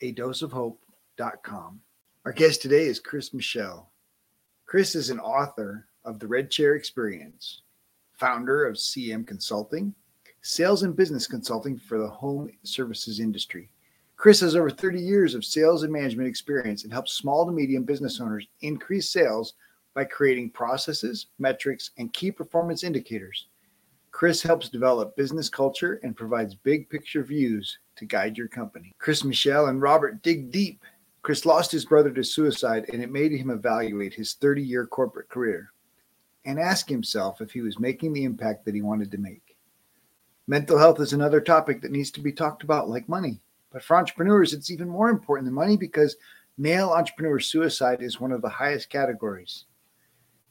a doseofhope.com. Our guest today is Chris Michel. Chris is an author of The Red Chair Experience, founder of CM Consulting, sales and business consulting for the home services industry. Chris has over 30 years of sales and management experience and helps small to medium business owners increase sales by creating processes, metrics, and key performance indicators. Chris helps develop business culture and provides big picture views to guide your company. Chris Michel and Robert dig deep. Chris lost his brother to suicide, and it made him evaluate his 30 year corporate career and ask himself if he was making the impact that he wanted to make. Mental health is another topic that needs to be talked about, like money. But for entrepreneurs, it's even more important than money because male entrepreneur suicide is one of the highest categories.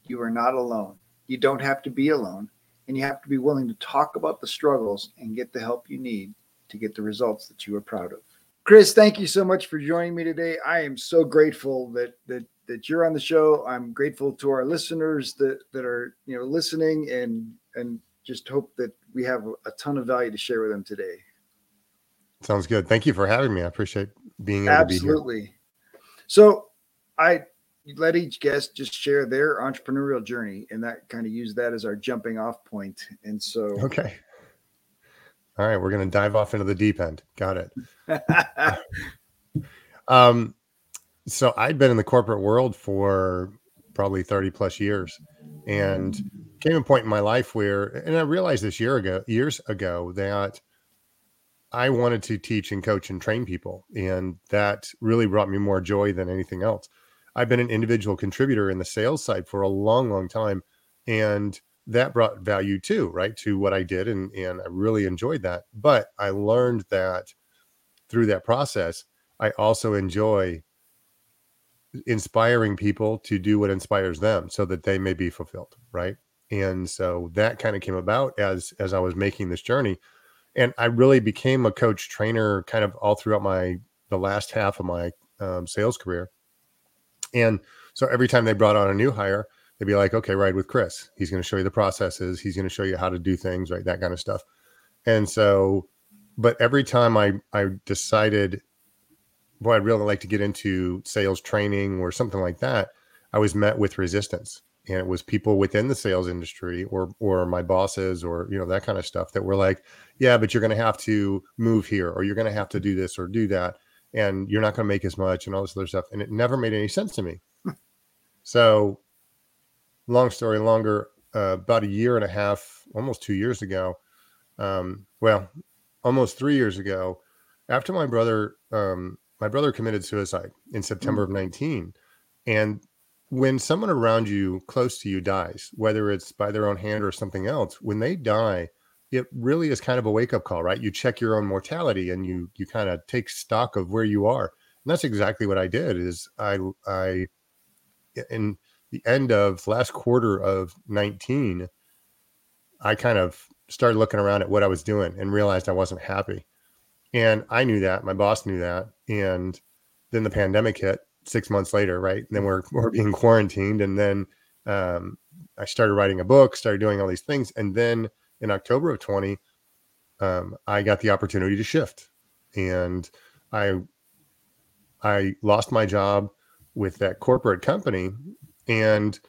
You are not alone. You don't have to be alone, and you have to be willing to talk about the struggles and get the help you need to get the results that you are proud of. Chris, thank you so much for joining me today. I am so grateful that that that you're on the show. I'm grateful to our listeners that that are you know listening and and just hope that we have a ton of value to share with them today. Sounds good. Thank you for having me. I appreciate being able Absolutely. to be here. So I let each guest just share their entrepreneurial journey and that kind of use that as our jumping off point. And so Okay. All right, we're going to dive off into the deep end. Got it. um, so I'd been in the corporate world for probably 30 plus years and came a point in my life where, and I realized this year ago, years ago, that I wanted to teach and coach and train people. And that really brought me more joy than anything else. I've been an individual contributor in the sales side for a long, long time. And that brought value too, right? To what I did. And, and I really enjoyed that. But I learned that through that process, I also enjoy inspiring people to do what inspires them so that they may be fulfilled. Right. And so that kind of came about as as I was making this journey. And I really became a coach trainer kind of all throughout my the last half of my um, sales career. And so every time they brought on a new hire, they'd be like, okay, ride with Chris. He's going to show you the processes. He's going to show you how to do things, right? That kind of stuff. And so, but every time I, I decided, boy, I'd really like to get into sales training or something like that, I was met with resistance. And it was people within the sales industry or, or my bosses or, you know, that kind of stuff that were like, yeah, but you're going to have to move here or you're going to have to do this or do that. And you're not going to make as much and all this other stuff. And it never made any sense to me. so long story longer, uh, about a year and a half, almost two years ago, um, well, almost three years ago, after my brother, um, my brother committed suicide in September mm-hmm. of 19. And when someone around you, close to you, dies, whether it's by their own hand or something else, when they die, it really is kind of a wake up call, right? You check your own mortality and you you kind of take stock of where you are. And that's exactly what I did. Is I I in the end of last quarter of 19, I kind of started looking around at what I was doing and realized I wasn't happy. And I knew that, my boss knew that. And then the pandemic hit six months later, right? And then we're, we're being quarantined. And then um, I started writing a book, started doing all these things. And then in October of 20, um, I got the opportunity to shift. And I I lost my job with that corporate company and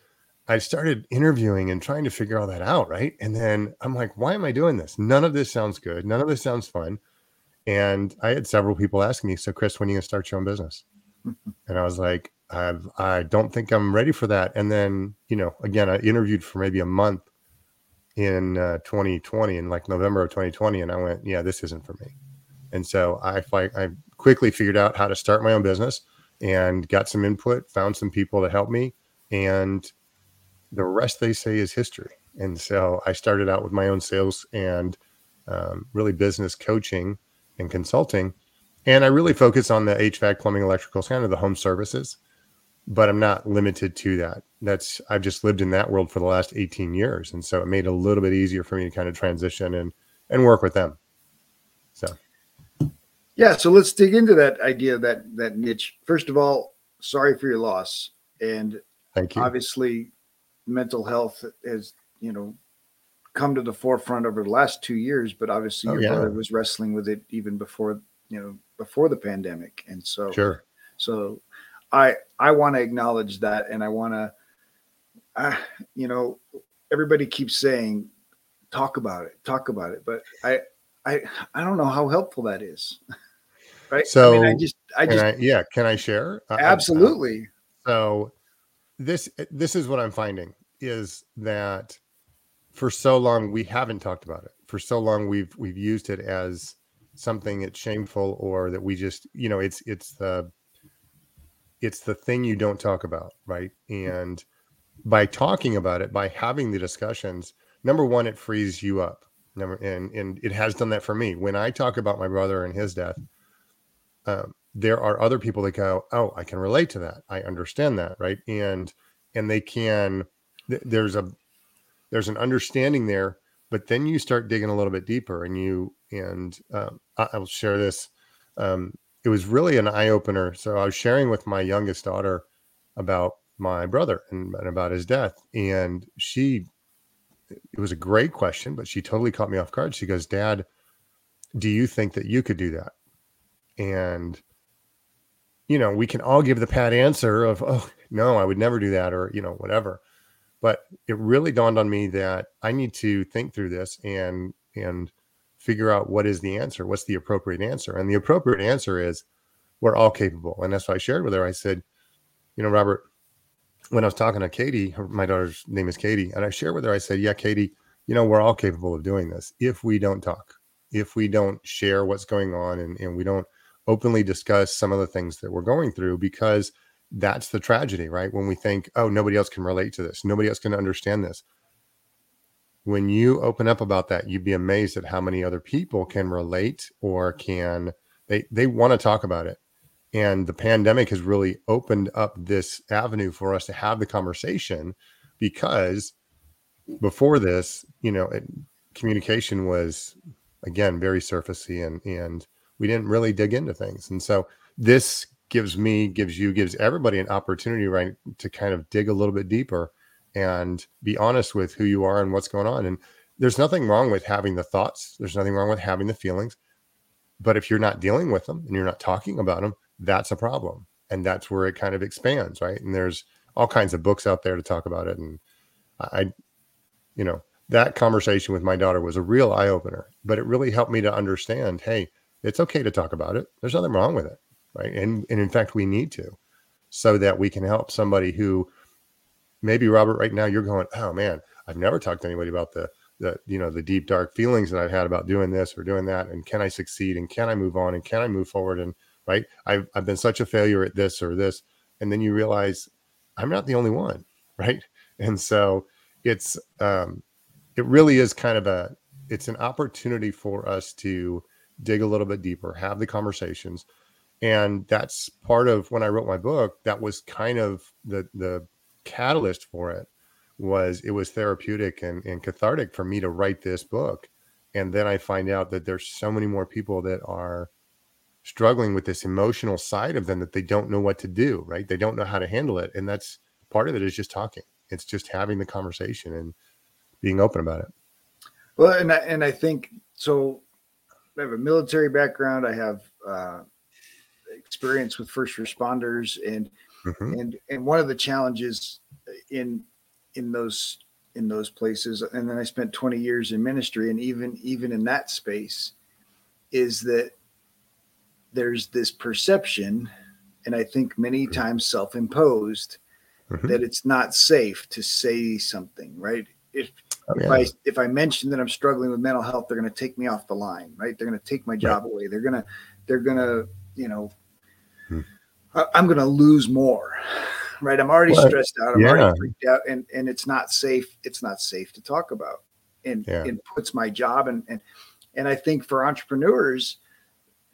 I started interviewing and trying to figure all that out, right? And then I'm like, why am I doing this? None of this sounds good. None of this sounds fun. And I had several people asking me, "So, Chris, when are you gonna start your own business?" and I was like, I've, I don't think I'm ready for that. And then, you know, again, I interviewed for maybe a month in uh, 2020, in like November of 2020, and I went, "Yeah, this isn't for me." And so I, I quickly figured out how to start my own business and got some input, found some people to help me, and the rest they say is history. And so I started out with my own sales and um, really business coaching and consulting. And I really focus on the HVAC, plumbing, electrical, kind of the home services, but I'm not limited to that. That's I've just lived in that world for the last 18 years. And so it made it a little bit easier for me to kind of transition and and work with them. So yeah, so let's dig into that idea that that niche. First of all, sorry for your loss, and thank you. Obviously, mental health has you know come to the forefront over the last two years, but obviously oh, your yeah. brother was wrestling with it even before you know before the pandemic, and so sure. So, I I want to acknowledge that, and I want to, uh, you know, everybody keeps saying, talk about it, talk about it, but I I I don't know how helpful that is. right? So I, mean, I just, I just, I, yeah. Can I share? Absolutely. so this, this is what I'm finding is that for so long we haven't talked about it. For so long we've we've used it as something that's shameful or that we just, you know, it's it's the it's the thing you don't talk about, right? And by talking about it, by having the discussions, number one, it frees you up. Number and and it has done that for me. When I talk about my brother and his death, um, there are other people that go, "Oh, I can relate to that. I understand that." Right, and and they can. Th- there's a there's an understanding there, but then you start digging a little bit deeper, and you and um, I, I will share this. Um, it was really an eye opener. So I was sharing with my youngest daughter about my brother and, and about his death, and she it was a great question, but she totally caught me off guard. She goes, Dad, do you think that you could do that? and you know we can all give the pat answer of oh no i would never do that or you know whatever but it really dawned on me that i need to think through this and and figure out what is the answer what's the appropriate answer and the appropriate answer is we're all capable and that's what i shared with her i said you know robert when i was talking to katie my daughter's name is katie and i shared with her i said yeah katie you know we're all capable of doing this if we don't talk if we don't share what's going on and, and we don't openly discuss some of the things that we're going through because that's the tragedy, right? When we think, oh, nobody else can relate to this, nobody else can understand this. When you open up about that, you'd be amazed at how many other people can relate or can they they want to talk about it. And the pandemic has really opened up this avenue for us to have the conversation because before this, you know, it, communication was again very surfacey and and we didn't really dig into things. And so this gives me, gives you, gives everybody an opportunity, right, to kind of dig a little bit deeper and be honest with who you are and what's going on. And there's nothing wrong with having the thoughts, there's nothing wrong with having the feelings. But if you're not dealing with them and you're not talking about them, that's a problem. And that's where it kind of expands, right? And there's all kinds of books out there to talk about it. And I, you know, that conversation with my daughter was a real eye opener, but it really helped me to understand hey, it's okay to talk about it. There's nothing wrong with it, right? And and in fact, we need to, so that we can help somebody who maybe Robert right now you're going, oh man, I've never talked to anybody about the the you know the deep dark feelings that I've had about doing this or doing that, and can I succeed and can I move on and can I move forward and right? I've I've been such a failure at this or this, and then you realize I'm not the only one, right? And so it's um, it really is kind of a it's an opportunity for us to dig a little bit deeper, have the conversations. And that's part of when I wrote my book, that was kind of the the catalyst for it was it was therapeutic and, and cathartic for me to write this book. And then I find out that there's so many more people that are struggling with this emotional side of them that they don't know what to do, right? They don't know how to handle it. And that's part of it is just talking. It's just having the conversation and being open about it. Well, and I, and I think so I have a military background. I have uh, experience with first responders, and mm-hmm. and and one of the challenges in in those in those places, and then I spent 20 years in ministry, and even even in that space, is that there's this perception, and I think many Mhm. times self-imposed, Mhm. that it's not safe to say something, right? If Oh, if. I if I mention that I'm struggling with mental health, they're going to take me off the line, right? They're going to take my job away. They're gonna they're gonna you know I'm going to lose more, right? I'm already Well, stressed out. I'm yeah. already freaked out, and and it's not safe. It's not safe to talk about, and Yeah. it puts my job and and and I think for entrepreneurs,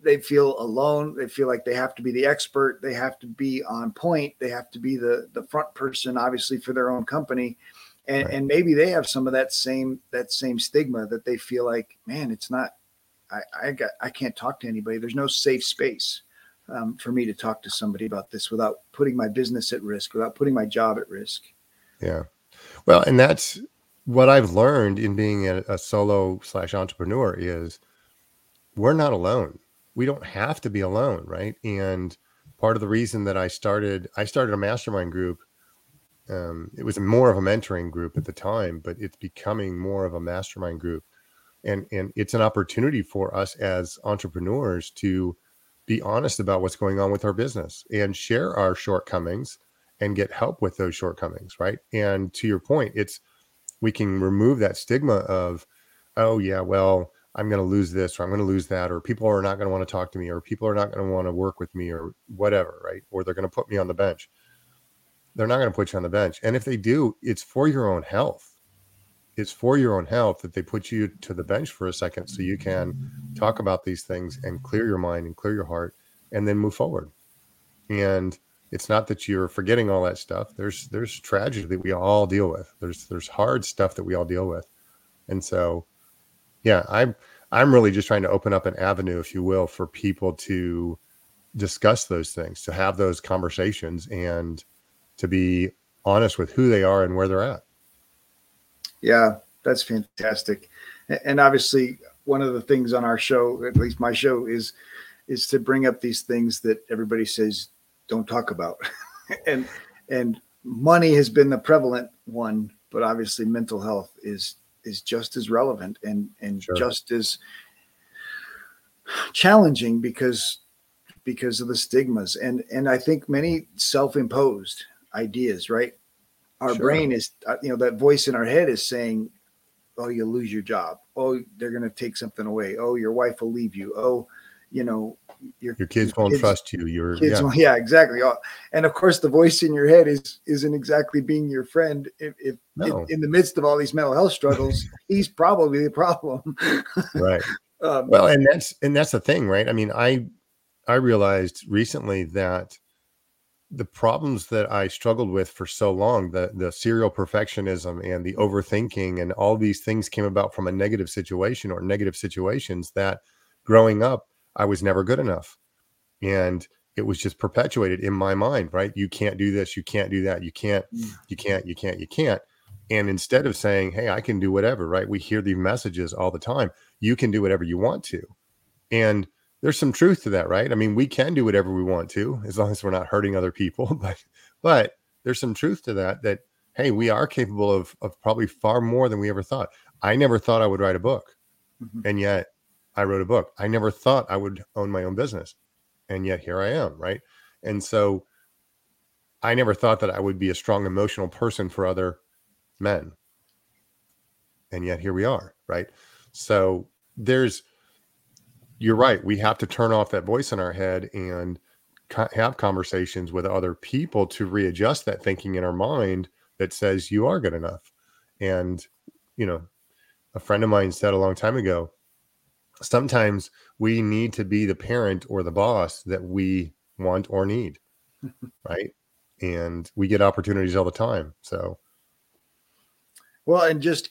they feel alone. They feel like they have to be the expert. They have to be on point. They have to be the the front person, obviously, for their own company. And, Right. and maybe they have some of that same that same stigma that they feel like, man, it's not. I I got I can't talk to anybody. There's no safe space um, for me to talk to somebody about this without putting my business at risk, without putting my job at risk. Yeah. Well, and that's what I've learned in being a, a solo slash entrepreneur is we're not alone. We don't have to be alone, right? And part of the reason that I started, I started a mastermind group. Um, it was more of a mentoring group at the time, but it's becoming more of a mastermind group, and and it's an opportunity for us as entrepreneurs to be honest about what's going on with our business and share our shortcomings and get help with those shortcomings, right? And to your point, it's we can remove that stigma of, oh yeah, well, I'm going to lose this or I'm going to lose that, or people are not going to want to talk to me, or people are not going to want to work with me, or whatever, right? Or they're going to put me on the bench. They're not going to put you on the bench, and if they do, it's for your own health. It's for your own health that they put you to the bench for a second so you can talk about these things and clear your mind and clear your heart and then move forward. And it's not that you're forgetting all that stuff. There's there's tragedy that we all deal with. There's there's hard stuff that we all deal with. And so yeah, I'm I'm really just trying to open up an avenue, if you will, for people to discuss those things, to have those conversations and to be honest with who they are and where they're at. Yeah, that's fantastic. And obviously, one of the things on our show, at least my show, is is to bring up these things that everybody says don't talk about. and and money has been the prevalent one, but obviously mental health is is just as relevant and and Sure. just as challenging because because of the stigmas and and I think many self-imposed ideas, right? Our Sure. brain is uh, you know that voice in our head is saying oh you'll lose your job oh they're going to take something away oh your wife will leave you oh you know your, Your kids won't trust you. You're kids yeah, won't- yeah exactly Oh, and of course the voice in your head is isn't exactly being your friend if, if, No. if in the midst of all these mental health struggles he's probably the problem right. um, Well, and that's and that's the thing, right? I mean, I I realized recently that the problems that I struggled with for so long, the the serial perfectionism and the overthinking and all these things came about from a negative situation or negative situations that growing up I was never good enough. And it was just perpetuated in my mind, right? You can't do this, you can't do that, you can't, Mm. you can't, you can't, you can't. And instead of saying, Hey, I can do whatever, right? We hear these messages all the time. You can do whatever you want to. And there's some truth to that, right? I mean, we can do whatever we want to as long as we're not hurting other people. But but there's some truth to that that hey, we are capable of of probably far more than we ever thought. I never thought I would write a book. Mhm. And yet I wrote a book. I never thought I would own my own business. And yet here I am, right? And so I never thought that I would be a strong emotional person for other men. And yet here we are, right? So there's you're right. We have to turn off that voice in our head and co- have conversations with other people to readjust that thinking in our mind that says you are good enough. And, you know, a friend of mine said a long time ago, sometimes we need to be the parent or the boss that we want or need. right. And we get opportunities all the time. So, well and just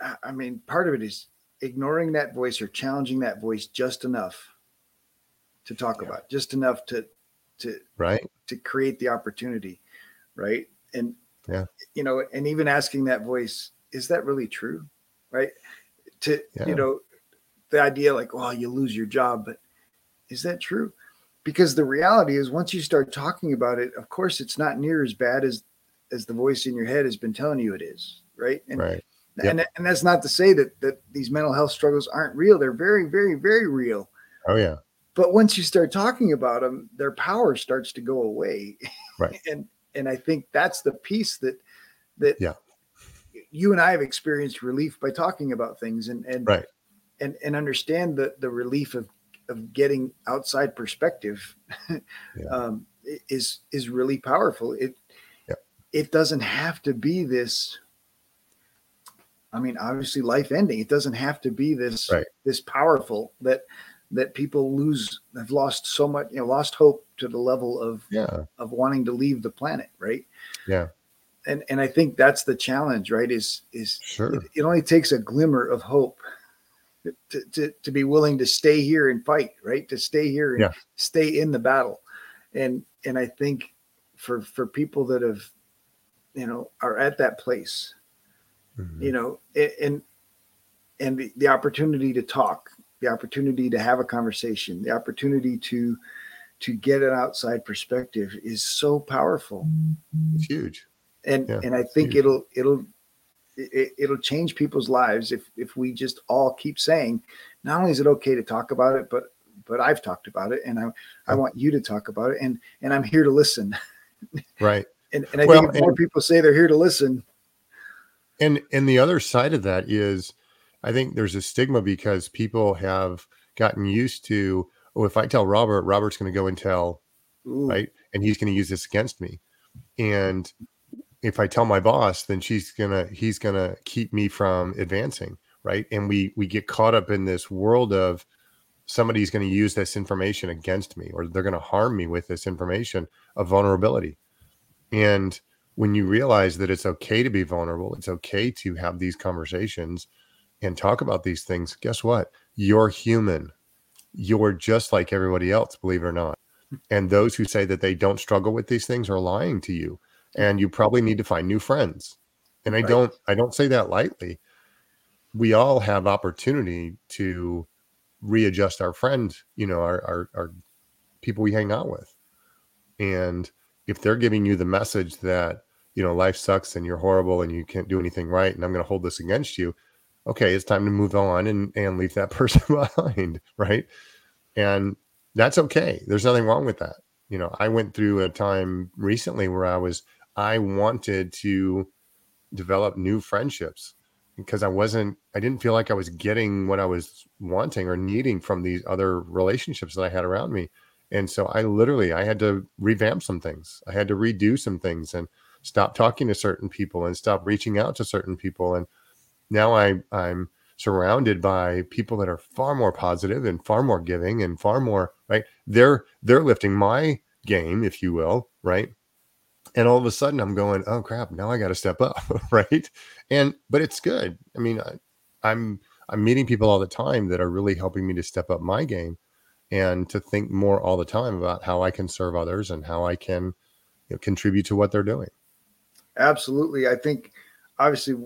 I- i mean part of it is ignoring that voice or challenging that voice just enough to talk Yeah. about just enough to to right. to create the opportunity right and Yeah. you know and even asking that voice is that really true right to Yeah. you know the idea like well, you lose your job but is that true because the reality is once you start talking about it of course it's not near as bad as as the voice in your head has been telling you it is right and Right. And, and that's not to say that that these mental health struggles aren't real they're very very very real Oh, yeah. but once you start talking about them, their power starts to go away. Right. and and I think that's the piece that that yeah. you and I have experienced relief by talking about things and and right. and and understand the the relief of of getting outside perspective yeah. um, is is really powerful. It yeah. it doesn't have to be this. I mean, obviously, life ending. It doesn't have to be this right. this powerful that that people lose have lost so much you know lost hope to the level of yeah of wanting to leave the planet right yeah and and i think that's the challenge right is is sure it, it only takes a glimmer of hope to, to, to be willing to stay here and fight right to stay here and yeah. stay in the battle and and i think for for people that have you know are at that place mm-hmm. you know and and the, the opportunity to talk the opportunity to have a conversation, the opportunity to to get an outside perspective is so powerful. It's huge. And yeah, and I think huge. it'll it'll it, it'll change people's lives if if we just all keep saying not only is it okay to talk about it but but I've talked about it and I I want you to talk about it and and I'm here to listen. Right. and and I well, think more people say they're here to listen. And and the other side of that is I think there's a stigma because people have gotten used to, oh, if I tell Robert, Robert's going to go and tell, Ooh. right? And he's going to use this against me. And if I tell my boss, then she's gonna, he's gonna keep me from advancing, right? And we we get caught up in this world of somebody's going to use this information against me, or they're going to harm me with this information of vulnerability. And when you realize that it's okay to be vulnerable, it's okay to have these conversations and talk about these things, guess what? You're human. You're just like everybody else, believe it or not. And those who say that they don't struggle with these things are lying to you. And you probably need to find new friends. And I right. don't I don't say that lightly. We all have opportunity to readjust our friends, you know, our, our, our people we hang out with. And if they're giving you the message that, you know, life sucks and you're horrible and you can't do anything right, and I'm going to hold this against you, okay, it's time to move on and, and leave that person behind. Right. And that's okay. There's nothing wrong with that. You know, I went through a time recently where I was, I wanted to develop new friendships because I wasn't, I didn't feel like I was getting what I was wanting or needing from these other relationships that I had around me. And so I literally, I had to revamp some things. I had to redo some things and stop talking to certain people and stop reaching out to certain people and now I, I'm surrounded by people that are far more positive and far more giving and far more right. They're they're lifting my game, if you will, right? And all of a sudden, I'm going, oh crap! Now I got to step up, right? And but it's good. I mean, I, I'm I'm meeting people all the time that are really helping me to step up my game and to think more all the time about how I can serve others and how I can you know, contribute to what they're doing. Absolutely. I think obviously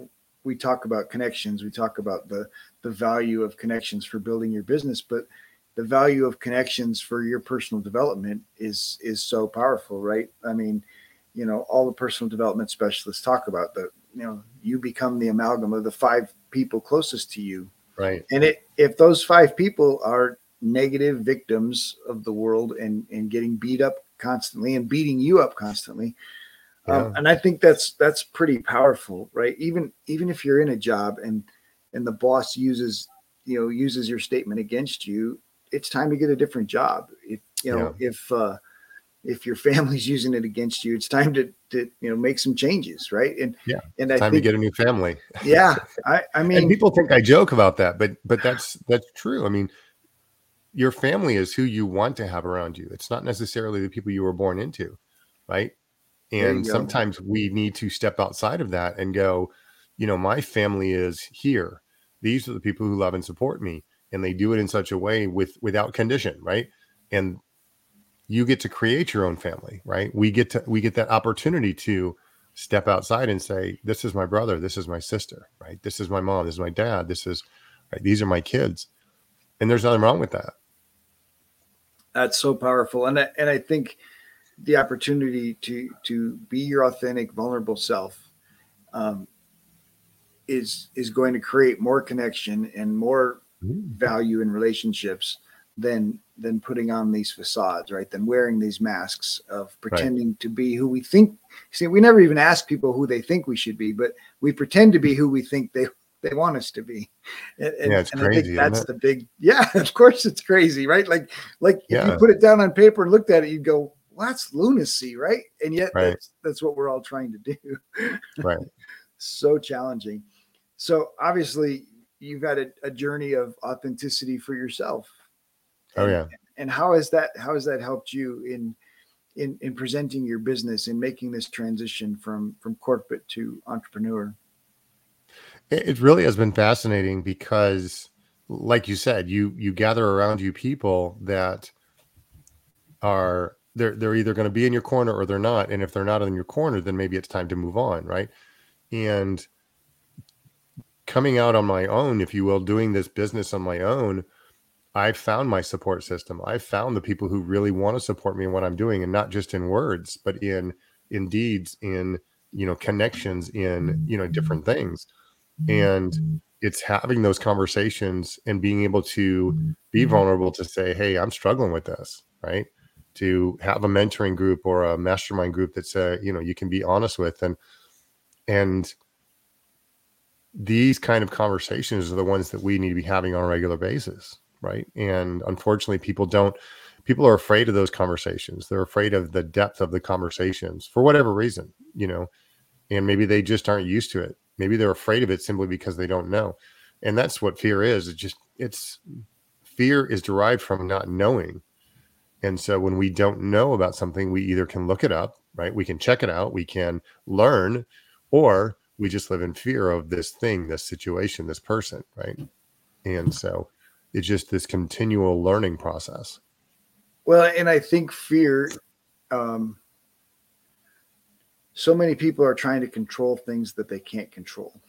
we talk about connections, we talk about the the value of connections for building your business, but the value of connections for your personal development is is so powerful, right? I mean, you know, all the personal development specialists talk about that. You know, you become the amalgam of the five people closest to you, right? And it if those five people are negative victims of the world and and getting beat up constantly and beating you up constantly, um, and I think that's that's pretty powerful, right? Even even if you're in a job and and the boss uses you know uses your statement against you, it's time to get a different job. If you know yeah. if uh, if your family's using it against you, it's time to to you know make some changes, right? And yeah, and I time think, to get a new family. yeah, I I mean, and people think I joke about that, but but that's that's true. I mean, your family is who you want to have around you. It's not necessarily the people you were born into, right? And sometimes we need to step outside of that and go, you know, my family is here. These are the people who love and support me. And they do it in such a way with without condition, right? And you get to create your own family, right? We get to we get that opportunity to step outside and say, This is my brother, this is my sister, right? This is my mom, this is my dad, this is right, these are my kids. And there's nothing wrong with that. That's so powerful. And I, and I think the opportunity to to be your authentic, vulnerable self um, is is going to create more connection and more mm. value in relationships than than putting on these facades, right? Than wearing these masks of pretending right. to be who we think. See, we never even ask people who they think we should be, but we pretend to be who we think they they want us to be. And, yeah, it's and crazy. I think that's the big. Yeah, of course it's crazy, right? Like like yeah. if you put it down on paper and looked at it, you'd go, well, "That's lunacy," right? And yet right. that's that's what we're all trying to do. right. so challenging. So obviously, you've had a, a journey of authenticity for yourself. Oh yeah. And how has that how has that helped you in in in presenting your business and making this transition from from corporate to entrepreneur? It really has been fascinating because like you said, you you gather around you people that are they're they're either going to be in your corner or they're not. And if they're not in your corner, then maybe it's time to move on, right? And coming out on my own, if you will, doing this business on my own, I found my support system. I found the people who really want to support me in what I'm doing, and not just in words, but in in deeds, in you know connections, in you know different things. And it's having those conversations and being able to be mm-hmm. vulnerable to say, "Hey, I'm struggling with this," right? To have a mentoring group or a mastermind group that's uh, you know you can be honest with. And and these kind of conversations are the ones that we need to be having on a regular basis right? And unfortunately people don't people are afraid of those conversations. They're afraid of the depth of the conversations for whatever reason you know? And maybe they just aren't used to it. Maybe they're afraid of it simply because they don't know. And that's what fear is. It's just it's fear is derived from not knowing and so when we don't know about something we either can look it up right we can check it out we can learn or we just live in fear of this thing, this situation, this person, right? And so it's just this continual learning process. Well, and I think fear, um, so many people are trying to control things that they can't control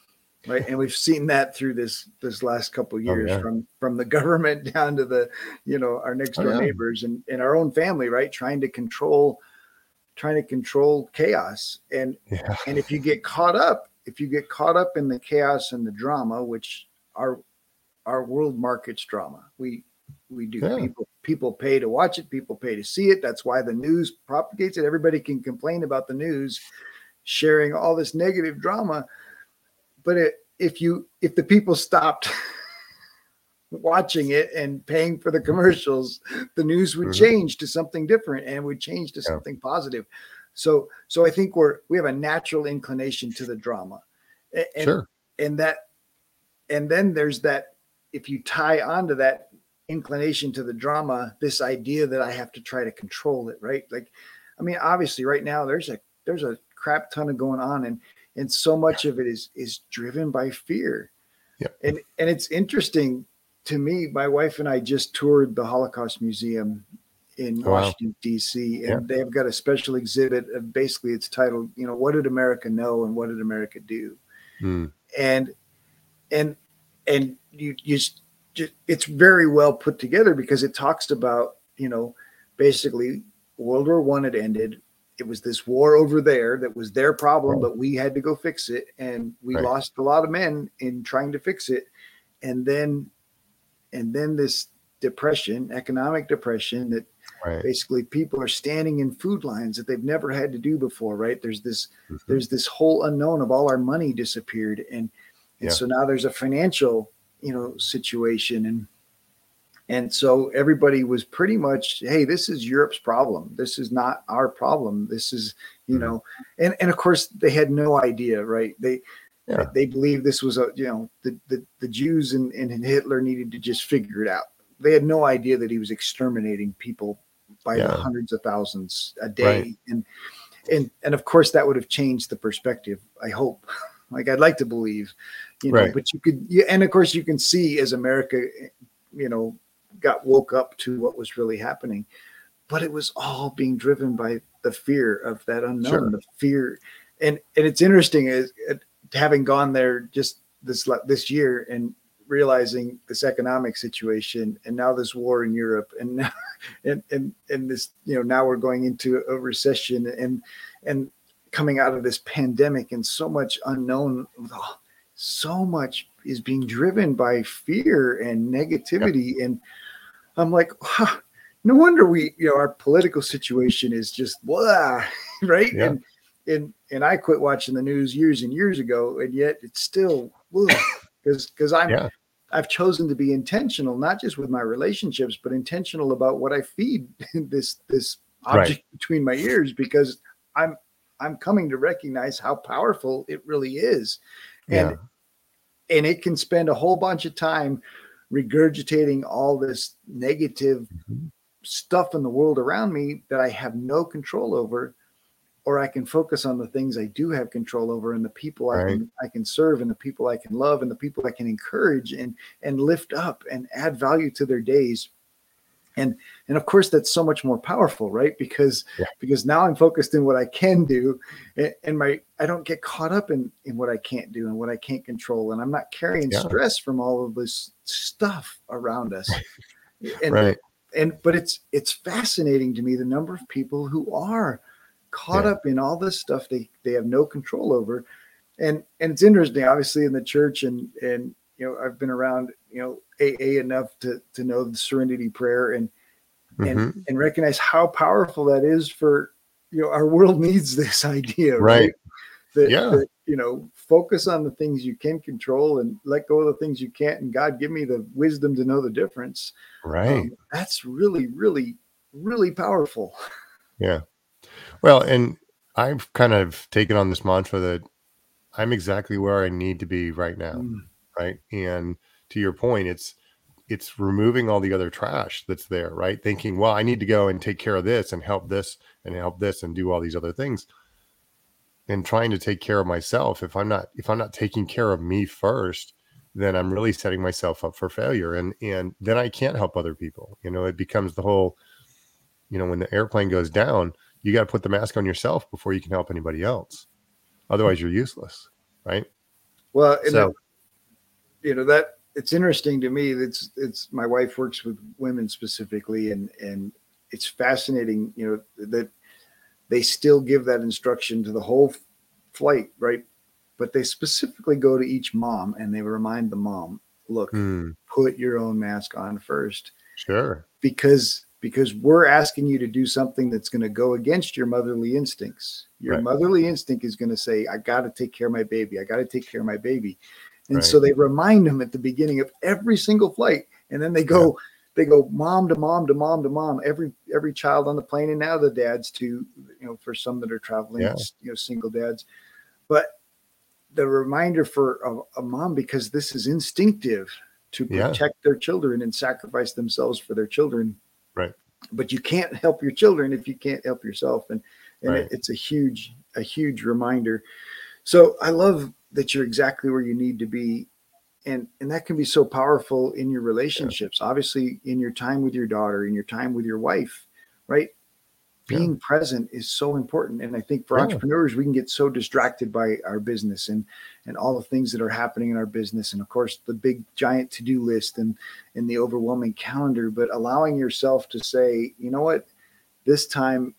right and we've seen that through this this last couple oh, years oh, yeah. from from the government down to the you know our next oh, door oh, yeah. neighbors and in our own family right trying to control trying to control chaos and yeah. and if you get caught up if you get caught up in the chaos and the drama which our our world markets drama we we do people people pay to watch it people pay to see it that's why the news propagates it everybody can complain about the news sharing all this negative drama but it, if you if the people stopped watching it and paying for the commercials, the news would mm-hmm. change to something different and would change to yeah. something positive. So, so I think we're we have a natural inclination to the drama, and, sure. and that, and then there's that. If you tie onto that inclination to the drama, this idea that I have to try to control it, right? Like, I mean, obviously, right now there's a there's a crap ton of going on, and and so much of it is is driven by fear. Yeah. And and it's interesting to me, my wife and I just toured the Holocaust Museum in oh, wow. Washington D.C. and yeah. they've got a special exhibit. Of basically, it's titled, you know, "What did America know and what did America do?" Mm. And and and you you just, it's very well put together because it talks about you know basically World War One had ended. It was this war over there that was their problem, but we had to go fix it, and we right. lost a lot of men in trying to fix it. And then and then this depression, economic depression that right. basically people are standing in food lines that they've never had to do before, right? There's this mm-hmm. there's this whole unknown of all our money disappeared and and yeah. so now there's a financial, you know, situation and and so everybody was pretty much, hey, this is Europe's problem. This is not our problem. This is, you mm-hmm. know, and and of course they had no idea, right? They yeah. They believed this was a, you know, the, the, the Jews and, and Hitler needed to just figure it out. They had no idea that he was exterminating people by yeah. hundreds of thousands a day. Right. And, and, and of course that would have changed the perspective. I hope, like I'd like to believe, you know, right. but you could, and of course you can see as America, you know, got woke up to what was really happening, but it was all being driven by the fear of that unknown, sure. the fear. And, and it's interesting is uh, having gone there just this this year and realizing this economic situation and now this war in Europe and now and and and this you know now we're going into a recession and and coming out of this pandemic and so much unknown so much is being driven by fear and negativity and I'm like, wow, no wonder we, you know, our political situation is just blah, right? Yeah. And and and I quit watching the news years and years ago, and yet it's still because because I'm Yeah. I've chosen to be intentional, not just with my relationships, but intentional about what I feed this this Right. object between my ears because I'm I'm coming to recognize how powerful it really is. And Yeah. and it can spend a whole bunch of time regurgitating all this negative Mhm. stuff in the world around me that I have no control over, or I can focus on the things I do have control over and the people I can I can serve and the people I can love and the people I can encourage and and lift up and add value to their days. And and of course that's so much more powerful, right? Because Yeah. because now I'm focused in what I can do and, my I don't get caught up in in what I can't do and what I can't control and I'm not carrying Yeah. stress from all of this stuff around us. And right. and but it's it's fascinating to me the number of people who are caught Yeah. up in all this stuff they they have no control over and and it's interesting obviously in the church and and you know i've been around you know aa enough to to know the serenity prayer and and Mhm. and recognize how powerful that is for you know our world needs this idea Right. right, That, Yeah. that, you know focus on the things you can control and let go of the things you can't and god give me the wisdom to know the difference Right. um, that's really, really, really powerful. Yeah. Well, and I've kind of taken on this mantra that I'm exactly where I need to be right now. Mm, Right. And to your point, it's it's removing all the other trash that's there, right? Thinking, well, I need to go and take care of this and help this and help this and do all these other things. And trying to take care of myself. If I'm not if I'm not taking care of me first, then I'm really setting myself up for failure. And and then I can't help other people. You know, it becomes the whole, you know, when the airplane goes down, you got to put the mask on yourself before you can help anybody else. Otherwise you're useless. Right. Well, So- you know that it's interesting to me. It's it's my wife works with women specifically, and and it's fascinating. You know that they still give that instruction to the whole flight, right? But they specifically go to each mom and they remind the mom, look, Hmm, put your own mask on first. sure. because because we're asking you to do something that's going to go against your motherly instincts. Your Right. motherly instinct is going to say, "I got to take care of my baby. I got to take care of my baby," and Right. so they remind them at the beginning of every single flight, and then they go. They go mom to mom to mom to mom. Every every child on the plane, and now the dads too. You know, for some that are traveling, Yeah. you know, single dads. But the reminder for a, a mom, because this is instinctive to Yeah. protect their children and sacrifice themselves for their children. Right. But you can't help your children if you can't help yourself. And and Right. it, it's a huge, a huge reminder. So I love that you're exactly where you need to be. And and that can be so powerful in your relationships, obviously in your time with your daughter, in your time with your wife, right? Yeah. Being present is so important. And I think for Yeah. entrepreneurs, we can get so distracted by our business and and all the things that are happening in our business and of course the big giant to-do list and and the overwhelming calendar but allowing yourself to say you know what this time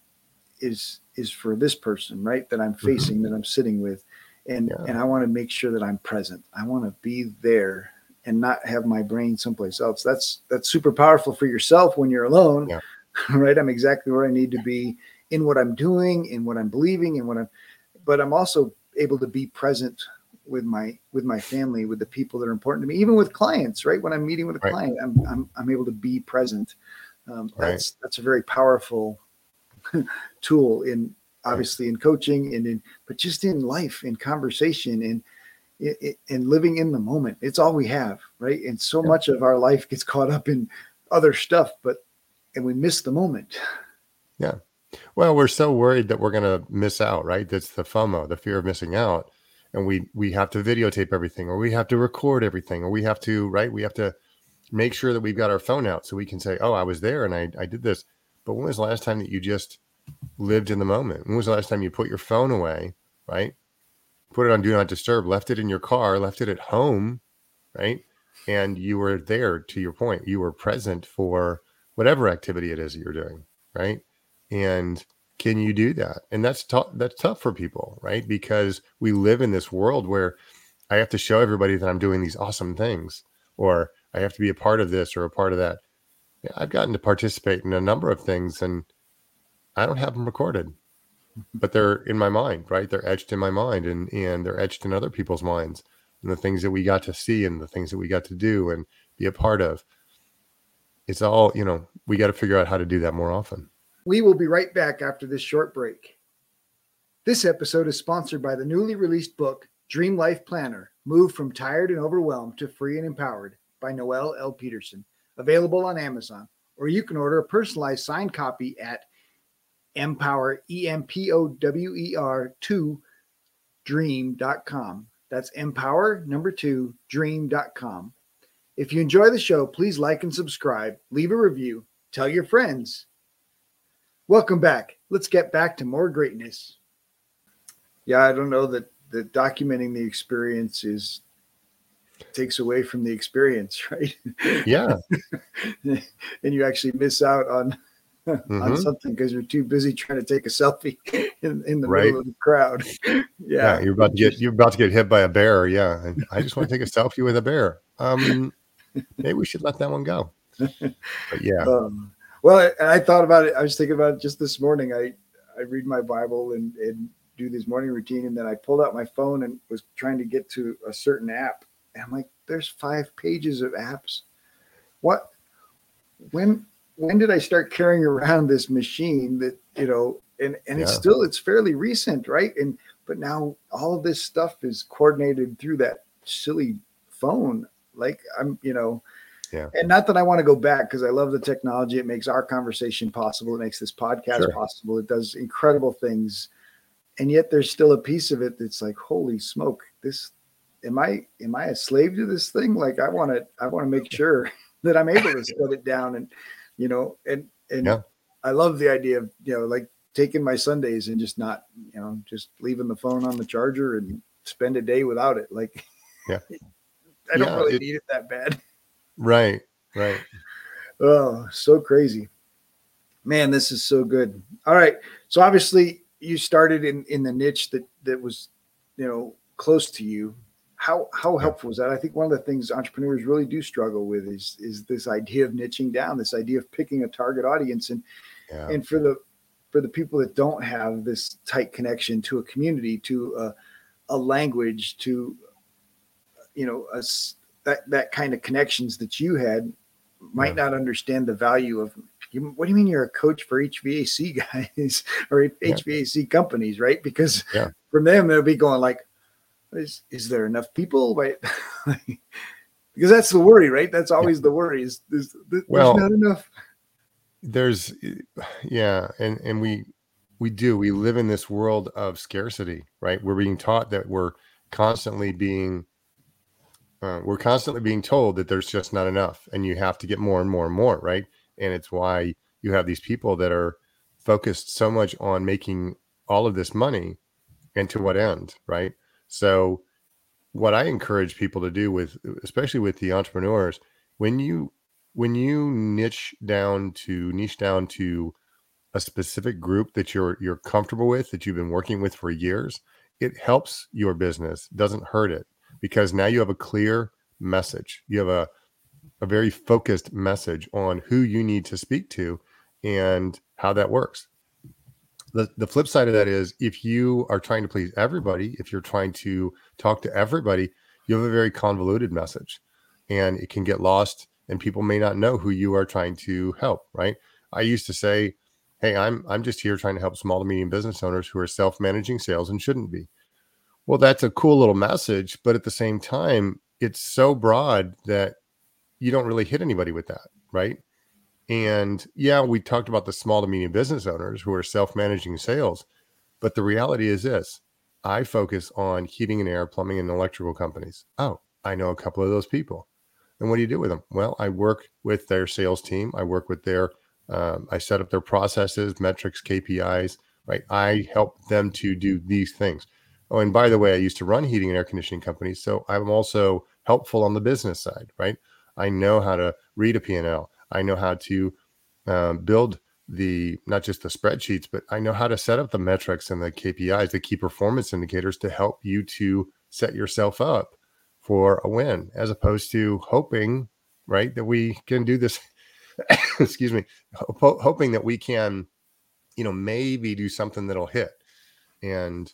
is is for this person right that i'm mm-hmm. facing that i'm sitting with and Yeah. and i want to make sure that i'm present i want to be there and not have my brain someplace else that's that's super powerful for yourself when you're alone Yeah. right i'm exactly where i need to be in what i'm doing in what i'm believing in what i'm but i'm also able to be present with my with my family with the people that are important to me even with clients right when i'm meeting with a Right. client i'm i'm, I'm able to be present um, Right. that's that's a very powerful tool in obviously in coaching and in but just in life in conversation and in living in the moment it's all we have right and so much of our life gets caught up in other stuff but and we miss the moment Yeah. Well, we're so worried that we're going to miss out, right? That's the FOMO, the fear of missing out. And we we have to videotape everything or we have to record everything or we have to, right? We have to make sure that we've got our phone out so we can say, "Oh, I was there and I I did this." But when was the last time that you just lived in the moment? When was the last time you put your phone away, right? Put it on do not disturb, left it in your car, left it at home, right? And you were there to your point. You were present for whatever activity it is that you're doing, right? and can you do that and that's tough that's tough for people right because we live in this world where i have to show everybody that i'm doing these awesome things or i have to be a part of this or a part of that I've gotten to participate in a number of things and I don't have them recorded, but they're in my mind, right? They're etched in my mind and, and they're etched in other people's minds and the things that we got to see and the things that we got to do and be a part of. It's all, you know, we got to figure out how to do that more often. We will be right back after this short break. This episode is sponsored by the newly released book, Dream Life Planner Move from Tired and Overwhelmed to Free and Empowered by Noelle L. Peterson, available on Amazon, or you can order a personalized signed copy at empower, E M P O W E R 2 dream.com. That's empower number two dream.com. If you enjoy the show, please like and subscribe, leave a review, tell your friends. Welcome back. Let's get back to more greatness. Yeah, I don't know that that documenting the experience is takes away from the experience, right? Yeah. and you actually miss out on Mhm. on something because you're too busy trying to take a selfie in, in the Right. middle of the crowd. yeah. yeah. You're about to get you're about to get hit by a bear. Yeah. And I just want to take a selfie with a bear. Um maybe we should let that one go. But yeah. Um, well, I, I thought about it. I was thinking about it just this morning. I, I read my Bible and, and do this morning routine. And then I pulled out my phone and was trying to get to a certain app. And I'm like, there's five pages of apps. What, when, when did I start carrying around this machine that, you know, and, and it's still, it's fairly recent, right? And, but now all of this stuff is coordinated through that silly phone. Like I'm, you know, yeah. and not that I want to go back because I love the technology. It makes our conversation possible. It makes this podcast Sure. possible. It does incredible things. And yet there's still a piece of it that's like, holy smoke, this am I am I a slave to this thing? Like I want to I want to make sure that I'm able to shut it down and you know and and Yeah. I love the idea of you know like taking my Sundays and just not you know just leaving the phone on the charger and spend a day without it. Like Yeah. I don't Yeah, really it- need it that bad. Right. Right. Oh, so crazy. Man, this is so good. All right. So obviously you started in in the niche that that was, you know, close to you. How how helpful was that? I think one of the things entrepreneurs really do struggle with is is this idea of niching down, this idea of picking a target audience and Yeah. and for the for the people that don't have this tight connection to a community, to a, a language, to you know, a that that kind of connections that you had, might Yeah. not understand the value of. What do you mean you're a coach for HVAC guys or Yeah. HVAC companies, right? Because Yeah. from them they'll be going like, is is there enough people? Right? because that's the worry, right? That's always the worry. Is, is there's Well, not enough? there's yeah and and we we do we live in this world of scarcity right we're being taught that we're constantly being uh, we're constantly being told that there's just not enough and you have to get more and more and more right and it's why you have these people that are focused so much on making all of this money and to what end right so what i encourage people to do with especially with the entrepreneurs when you when you niche down to niche down to a specific group that you're you're comfortable with that you've been working with for years it helps your business doesn't hurt it because now you have a clear message. You have a a very focused message on who you need to speak to and how that works the the flip side of that is if you are trying to please everybody if you're trying to talk to everybody you have a very convoluted message and it can get lost and people may not know who you are trying to help right? I used to say hey i'm i'm just here trying to help small to medium business owners who are self-managing sales and shouldn't be. Well that's a cool little message but at the same time it's so broad that you don't really hit anybody with that right and yeah we talked about the small to medium business owners who are self-managing sales but the reality is this i focus on heating and air plumbing and electrical companies oh i know a couple of those people and what do you do with them? Well, I work with their sales team. I work with their, um, I set up their processes, metrics, KPIs, right? I help them to do these things. Oh, and by the way, I used to run heating and air conditioning companies. So I'm also helpful on the business side, right? I know how to read a P&L. I know how to um, build the, not just the spreadsheets, but I know how to set up the metrics and the KPIs, the key performance indicators to help you to set yourself up for a win as opposed to hoping right that we can do this excuse me, ho- hoping that we can, you know, maybe do something that'll hit. And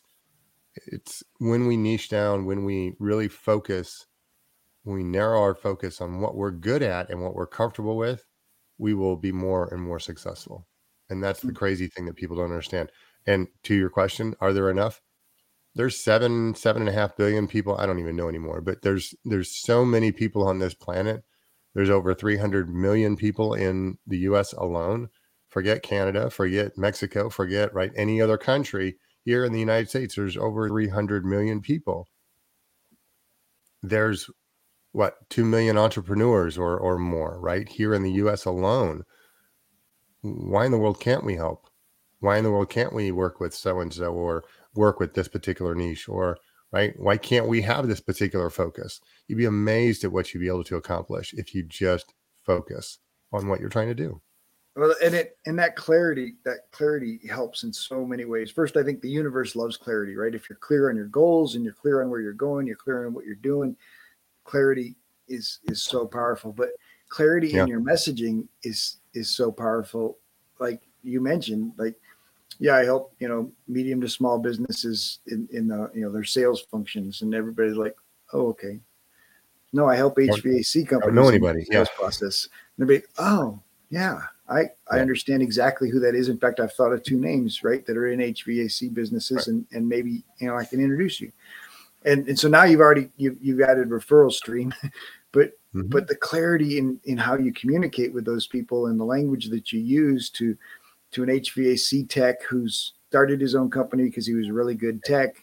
it's when we niche down, when we really focus, when we narrow our focus on what we're good at and what we're comfortable with, we will be more and more successful. And that's the mm. crazy thing that people don't understand. And to your question, are there enough? There's seven, seven and a half billion people. I don't even know anymore, but there's there's so many people on this planet. There's over 300 million people in the US alone. Forget Canada, forget Mexico, forget right any other country here in the United States, there's over 300 million people. There's what 2 million entrepreneurs or or more right here in the US alone. Why in the world can't we help? Why in the world can't we work with so and so or work with this particular niche or right? Why can't we have this particular focus? You'd be amazed at what you'd be able to accomplish if you just focus on what you're trying to do. Well, and it and that clarity, that clarity helps in so many ways. First, I think the universe loves clarity, right? If you're clear on your goals and you're clear on where you're going, you're clear on what you're doing, clarity is is so powerful. But clarity yeah. in your messaging is is so powerful. Like you mentioned, like yeah, I help you know medium to small businesses in in the you know their sales functions, and everybody's like, oh okay. No, I help HVAC companies. I know anybody? Yeah. Process. And they're like, oh yeah, I, I understand exactly who that is. In fact, I've thought of two names, right, that are in HVAC businesses, right. and, and maybe you know I can introduce you. And and so now you've already you've, you've added referral stream, but mm-hmm. but the clarity in in how you communicate with those people and the language that you use to to an HVAC tech who's started his own company because he was really good tech,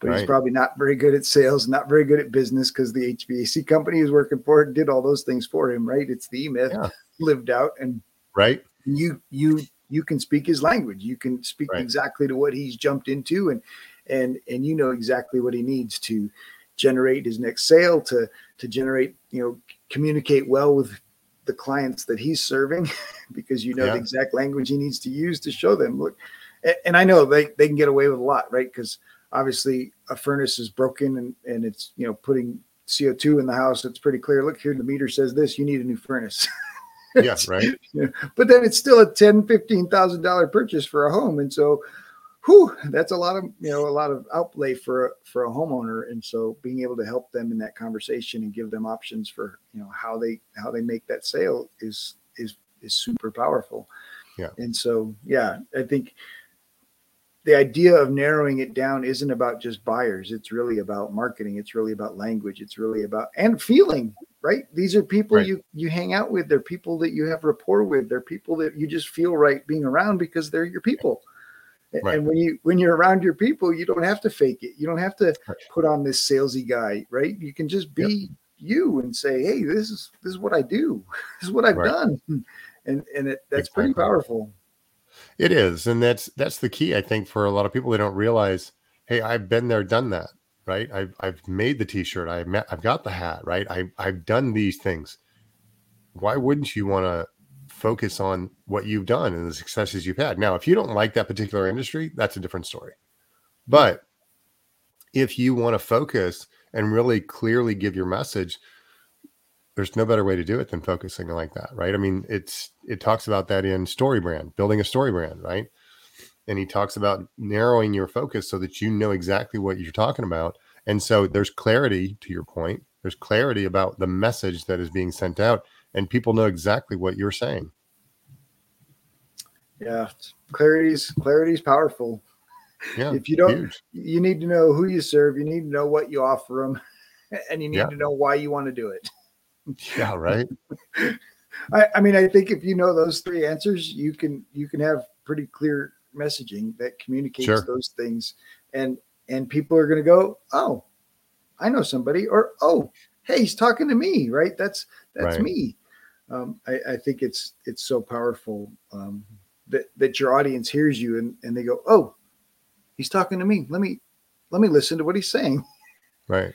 but right. he's probably not very good at sales, not very good at business because the HVAC company he's working for did all those things for him, right? It's the myth yeah. lived out and right you you you can speak his language you can speak right. exactly to what he's jumped into and and and you know exactly what he needs to generate his next sale to to generate you know communicate well with the clients that he's serving because you know yeah. the exact language he needs to use to show them look and i know they, they can get away with a lot right because obviously a furnace is broken and and it's you know putting co2 in the house it's pretty clear look here the meter says this you need a new furnace yeah, right. but then it's still a ten, fifteen thousand dollar purchase for a home, and so, whew, that's a lot of you know a lot of outlay for a, for a homeowner, and so being able to help them in that conversation and give them options for you know how they how they make that sale is is is super powerful. Yeah, and so yeah, I think the idea of narrowing it down isn't about just buyers. It's really about marketing. It's really about language. It's really about and feeling right? These are people right. you you hang out with. They're people that you have rapport with. They're people that you just feel right being around because they're your people. right. And when you when you're around your people you don't have to fake it you don't have to right. put on this salesy guy right you can just be yep. you and say hey this is this is what i do this is what i've done and and it, that's exactly. pretty powerful it is, and that's that's the key. I think for a lot of people, they don't realize, hey, I've been there, done that, right? I've I've made the T-shirt, I've met, I've got the hat, right? I I've done these things. Why wouldn't you want to focus on what you've done and the successes you've had? Now, if you don't like that particular industry, that's a different story. But if you want to focus and really clearly give your message, there's no better way to do it than focusing like that, right? I mean, it's it talks about that in story brand, building a story brand, right? And he talks about narrowing your focus so that you know exactly what you're talking about. And so there's clarity to your point. There's clarity about the message that is being sent out, and people know exactly what you're saying. Yeah, clarity's clarity's powerful. Yeah, if you don't, huge. you need to know who you serve. You need to know what you offer them, and you need yeah. to know why you want to do it. Yeah, right. I, I mean, I think if you know those three answers, you can you can have pretty clear messaging that communicates sure. those things, and and people are going to go, oh, I know somebody, or oh, hey, he's talking to me, right? That's that's right. me. Um, I, I, think it's it's so powerful um, that that your audience hears you and and they go, oh, he's talking to me. Let me let me listen to what he's saying. Right.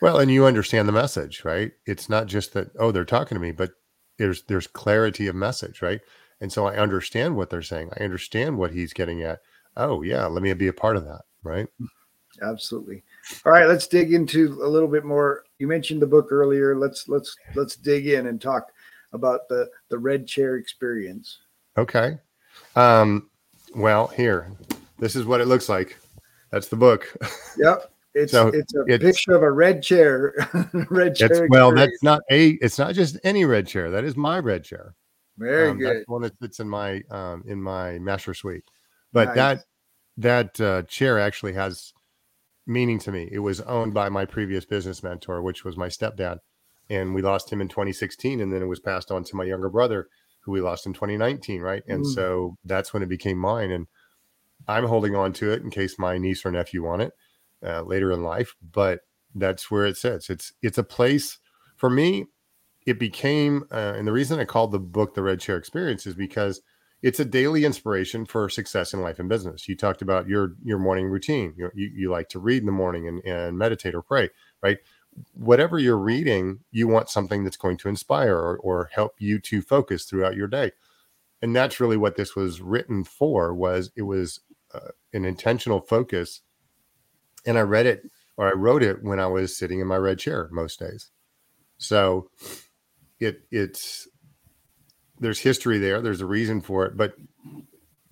Well, and you understand the message, right? It's not just that oh they're talking to me, but there's there's clarity of message, right? And so I understand what they're saying. I understand what he's getting at. Oh yeah, let me be a part of that, right? Absolutely. All right, let's dig into a little bit more. You mentioned the book earlier. Let's let's let's dig in and talk. About the the red chair experience. Okay. Um, well, here, this is what it looks like. That's the book. Yep. It's So it's a it's- picture of a red chair. red chair. It's well, that's not a. It's not just any red chair. That is my red chair. very Um, good. That's one that sits in my um, in my master suite. But Nice. that that uh, chair actually has meaning to me. It was owned by my previous business mentor, which was my stepdad, and we lost him in 2016, and then it was passed on to my younger brother, who we lost in 2019. Right, and Mm. so that's when it became mine, and I'm holding on to it in case my niece or nephew want it uh, later in life. But that's where it sits. It's it's a place for me it became uh, and the reason i called the book the red chair experience is because it's a daily inspiration for success in life and business you talked about your your morning routine you, you, you like to read in the morning and, and meditate or pray right whatever you're reading you want something that's going to inspire or, or help you to focus throughout your day. And that's really what this was written for was it was uh, an intentional focus. And i read it or i wrote it when i was sitting in my red chair most days. So it it's there's history there there's a reason for it but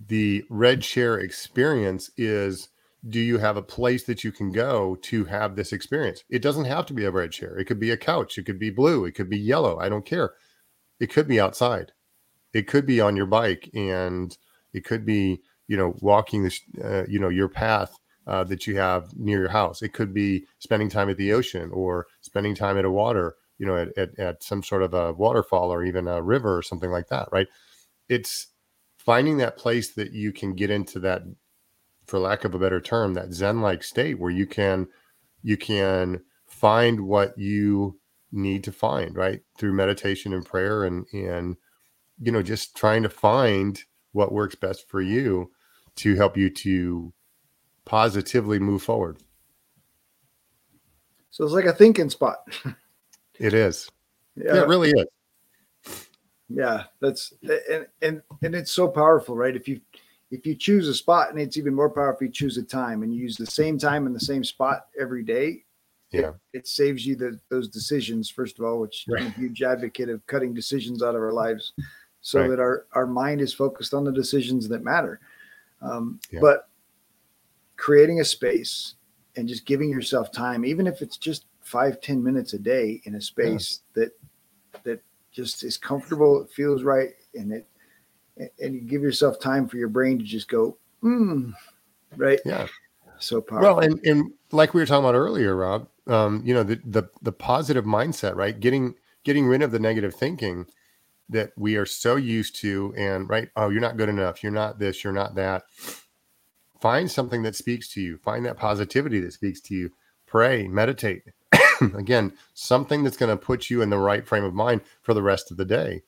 the red chair experience is do you have a place that you can go to have this experience? It doesn't have to be a red chair. It could be a couch. It could be blue. It could be yellow. I don't care. It could be outside. It could be on your bike and it could be you know walking this uh, you know your path uh, that you have near your house. It could be spending time at the ocean or spending time at a water you know at, at, at some sort of a waterfall or even a river or something like that right? It's finding that place that you can get into that for lack of a better term that zen like state where you can you can find what you need to find right through meditation and prayer and and you know just trying to find what works best for you to help you to positively move forward So it's like a thinking spot. it is Yeah. yeah, it really is Yeah, that's and and and it's so powerful, right? If you if you choose a spot, and it's even more powerful if you choose a time, and you use the same time in the same spot every day. Yeah. it saves you the, those decisions first of all, which I'm a huge advocate of cutting decisions out of our lives, so Right. that our our mind is focused on the decisions that matter. Um, Yeah. But creating a space and just giving yourself time, even if it's just five ten minutes a day in a space that that just is comfortable, it feels right, and it and you give yourself time for your brain to just go, mm, right? yeah. So powerful. well and and like we were talking about earlier rob um you know the the, the positive mindset right? Getting getting rid of the negative thinking that we are so used to and right oh you're not good enough. You're not this. You're not that. Find something that speaks to you. Find that positivity that speaks to you. Pray meditate. Again something that's going to put you in the right frame of mind for the rest of the day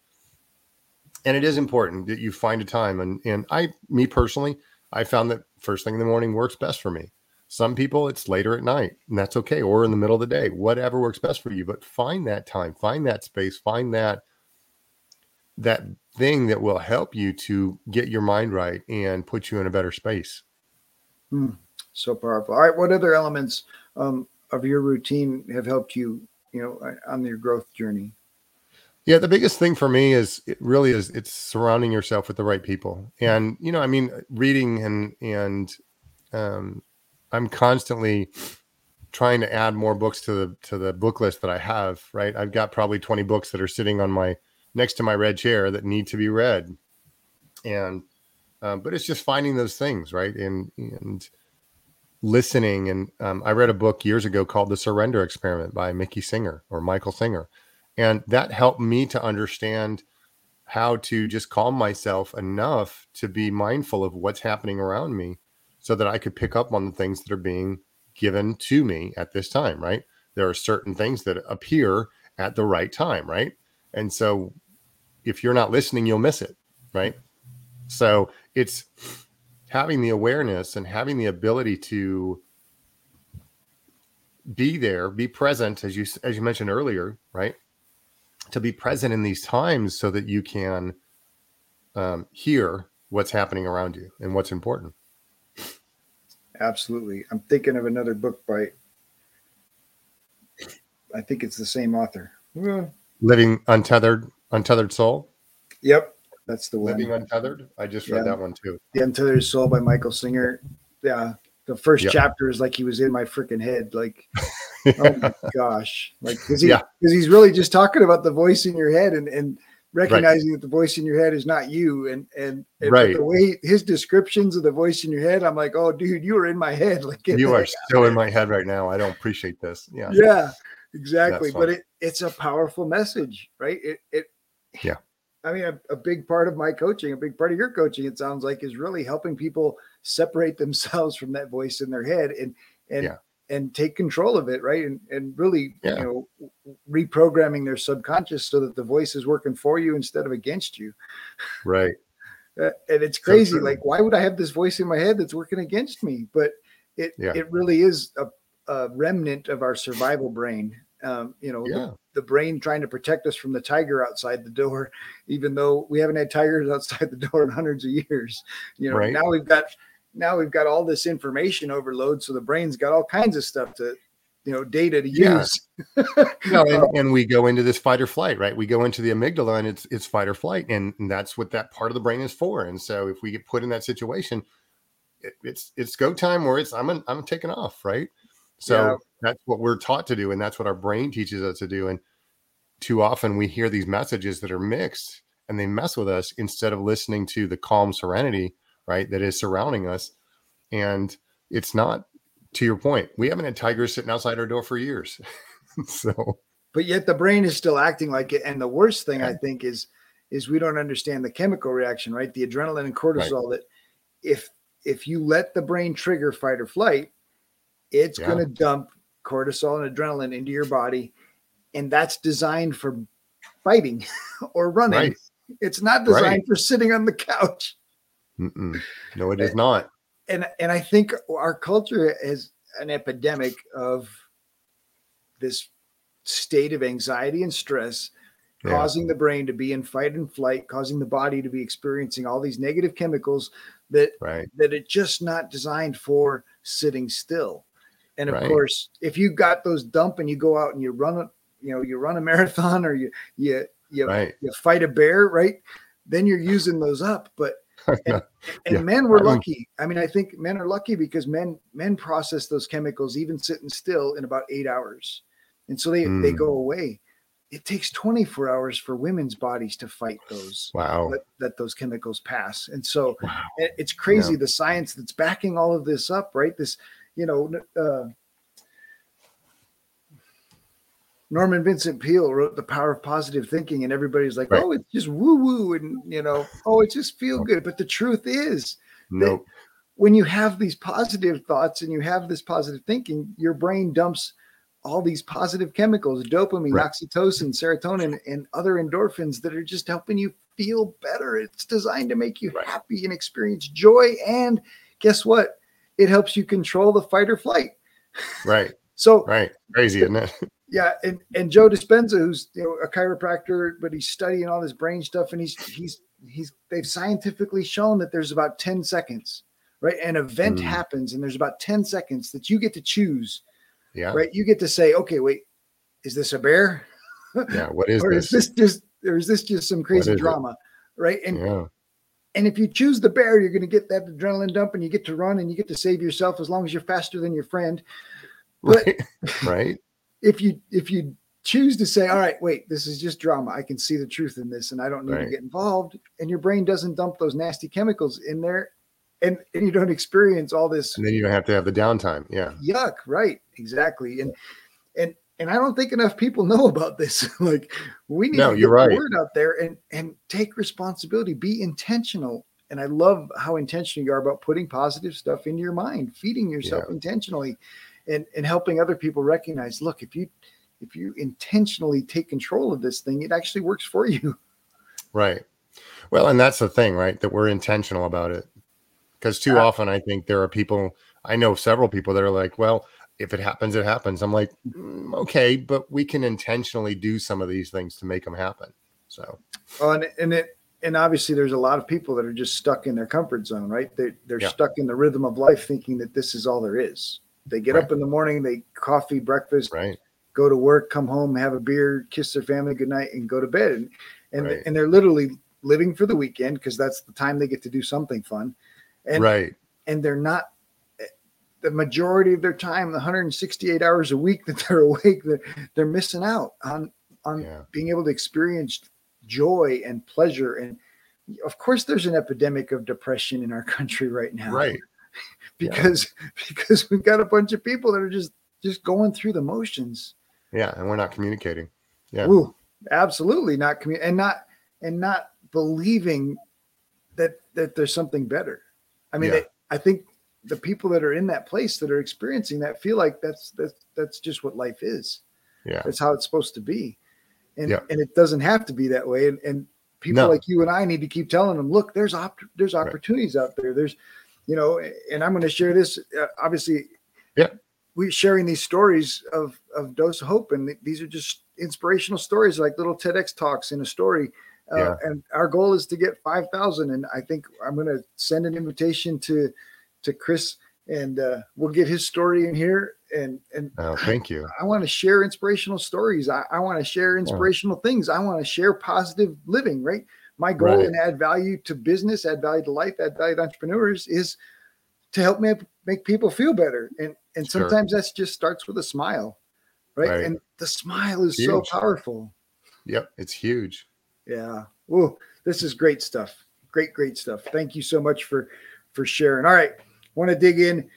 and it is important that you find a time and and i me personally i found that first thing in the morning works best for me some people it's later at night and that's okay or in the middle of the day whatever works best for you but find that time find that space find that that thing that will help you to get your mind right and put you in a better space so powerful. All right, what other elements um, of your routine have helped you, you know, on your growth journey? Yeah, the biggest thing for me is it really is it's surrounding yourself with the right people. And you know, I mean, reading and and um I'm constantly trying to add more books to the to the book list that I have, right? I've got probably 20 books that are sitting on my next to my red chair that need to be read. And um, but it's just finding those things, right? And and listening and um, I read a book years ago called The Surrender Experiment by Mickey Singer or Michael Singer and that helped me to understand how to just calm myself enough to be mindful of what's happening around me so that I could pick up on the things that are being given to me at this time, right? There are certain things that appear at the right time, right? And so if you're not listening, you'll miss it, right? So it's having the awareness and having the ability to be there, be present as you as you mentioned earlier, right? To be present in these times so that you can um, hear what's happening around you and what's important. Absolutely. I'm thinking of another book by, I think it's the same author. Living untethered, Untethered Soul. Yep, that's the one. Living Untethered. I just read Yeah. that one too. The Untethered Soul by Michael Singer. Yeah, the first chapter is like he was in my freaking head. Like, oh my gosh, like because he Yeah. he's really just talking about the voice in your head and and recognizing that the voice in your head is not you and and, and Right. the way his descriptions of the voice in your head, I'm like, oh, dude, you are in my head. Like you are so in my head right now. I don't appreciate this. Yeah. yeah exactly but it, it's a powerful message right it, it Yeah. i mean a, a big part of my coaching a big part of your coaching it sounds like is really helping people separate themselves from that voice in their head and and Yeah. and take control of it right and and really Yeah. you know reprogramming their subconscious so that the voice is working for you instead of against you Right. uh, and it's crazy. true. like, why would I have this voice in my head that's working against me? But it Yeah. it really is a, a remnant of our survival brain. Um, you know, the- the, brain trying to protect us from the tiger outside the door, even though we haven't had tigers outside the door in hundreds of years. You know, Right. now we've got now we've got all this information overload, so the brain's got all kinds of stuff to, you know, data to Yeah. use. No, and, and we go into this fight or flight, right? We go into the amygdala and it's it's fight or flight, and, and that's what that part of the brain is for. And so if we get put in that situation, it, it's it's go time or it's I'm I'm taking off, right? So Yeah. that's what we're taught to do, and that's what our brain teaches us to do. And too often we hear these messages that are mixed and they mess with us instead of listening to the calm serenity, right, that is surrounding us. And it's not to your point, we haven't had tigers sitting outside our door for years. so but yet the brain is still acting like it. And the worst thing I think is is we don't understand the chemical reaction, right? The adrenaline and cortisol that if if you let the brain trigger fight or flight, it's Yeah. going to dump cortisol and adrenaline into your body, and that's designed for fighting or running. Right. It's not designed Right. for sitting on the couch. Mm-mm. No, it eh, is not. and and I think our culture is an epidemic of this state of anxiety and stress Yeah. causing the brain to be in fight and flight causing the body to be experiencing all these negative chemicals that Right. that it's just not designed for sitting still and of Right. course if you got those dump and you go out and you run a you know you run a marathon or you you you, Right. you fight a bear right then you're using those up but and Yeah. men were lucky. I mean, I think men are lucky because men men process those chemicals even sitting still in about eight hours, and so they they Mm. go away. It takes 24 hours for women's bodies to fight those wow. that, that those chemicals pass, and so Wow. it- it's crazy the science that's backing all of this up, right? This, you know. Uh, Norman Vincent Peale wrote The Power of Positive Thinking, and everybody's like, Right. oh, it's just woo woo, and you know, oh, it just feel good. But the truth is, Nope. when you have these positive thoughts and you have this positive thinking, your brain dumps all these positive chemicals, dopamine, Right. oxytocin, serotonin, and other endorphins that are just helping you feel better. It's designed to make you Right. happy and experience joy. And guess what? It helps you control the fight or flight. Right. So Right. Crazy, isn't it? yeah, and, and Joe Dispenza, who's you know a chiropractor, but he's studying all this brain stuff, and he's he's he's they've scientifically shown that there's about 10 seconds, right? An event Mm. happens, and there's about 10 seconds that you get to choose, Yeah. right? You get to say, okay, wait, is this a bear? Yeah. What is or this? is this just or is this just some crazy is it? drama? Right. And yeah. and if you choose the bear, you're gonna get that adrenaline dump and you get to run and you get to save yourself as long as you're faster than your friend. But Right. right. If you if you choose to say all right wait this is just drama i can see the truth in this and i don't need to get involved and your brain doesn't dump those nasty chemicals in there and, and you don't experience all this And then you don't have to have the downtime. Yeah. yuck right exactly and and and i don't think enough people know about this like we need No, to get you're the right. word out there and and take responsibility be intentional and i love how intentional you are about putting positive stuff into your mind feeding yourself intentionally and and helping other people recognize look if you if you intentionally take control of this thing it actually works for you Right. Well, and that's the thing, right? That we're intentional about it. Because too often I think there are people, I know several people that are like, well, if it happens, it happens. I'm like, "Mm, okay, but we can intentionally do some of these things to make them happen. So, Oh, and, and it and obviously there's a lot of people that are just stuck in their comfort zone, right? They they're Yeah. stuck in the rhythm of life, thinking that this is all there is. They get Right. up in the morning, they coffee, breakfast, right. go to work, come home, have a beer, kiss their family goodnight, and go to bed. And and Right. and they're literally living for the weekend because that's the time they get to do something fun, and right. and they're not eh, the majority of their time, the 168 hours a week that they're awake, they're, they're missing out on on Yeah. being able to experience joy and pleasure. And of course, there's an epidemic of depression in our country right now, Right. Yeah. Because because we've got a bunch of people that are just just going through the motions. Yeah. And we're not communicating. Yeah. Ooh, absolutely not commu- and not and not believing that that there's something better. I mean, Yeah. they- I think the people that are in that place that are experiencing that feel like that's that's that's just what life is. Yeah. That's how it's supposed to be, and Yeah. and it doesn't have to be that way. And, and people No. like you and I need to keep telling them, look, there's op- there's Right. opportunities out there. There's, you know, and I'm going to share this. Uh, obviously, Yeah. we're sharing these stories of of dose of hope, and these are just inspirational stories, like little TEDx talks in a story. Uh, Yeah. And our goal is to get five thousand, and I think I'm going to send an invitation to to Chris, and uh, we'll get his story in here. And and Oh, thank you. I want to share inspirational stories. I, I want to share inspirational things. I want to share positive living, right? My goal Right. and add value to business, add value to life, add value to entrepreneurs is to help make, make people feel better. And and Sure. sometimes that's just starts with a smile, right? Right. And the smile is so powerful. Yep. It's huge. Yeah. Whoa, this is great stuff. Great, great stuff. Thank you so much for for sharing. All right. Want to dig in.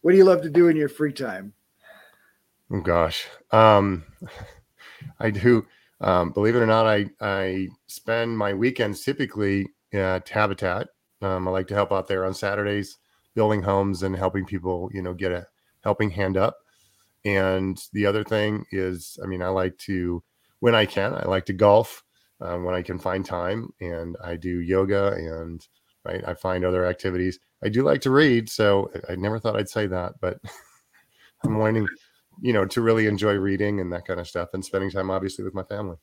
What do you love to do in your free time? Oh gosh. Um I do um believe it or not, I I spend my weekends typically at Habitat. Um I like to help out there on Saturdays building homes and helping people, you know, get a helping hand up. And the other thing is, I mean, I like to when I can, I like to golf um, when I can find time and I do yoga and right, I find other activities. I do like to read, so I never thought I'd say that, but I'm learning you know, to really enjoy reading and that kind of stuff and spending time obviously with my family.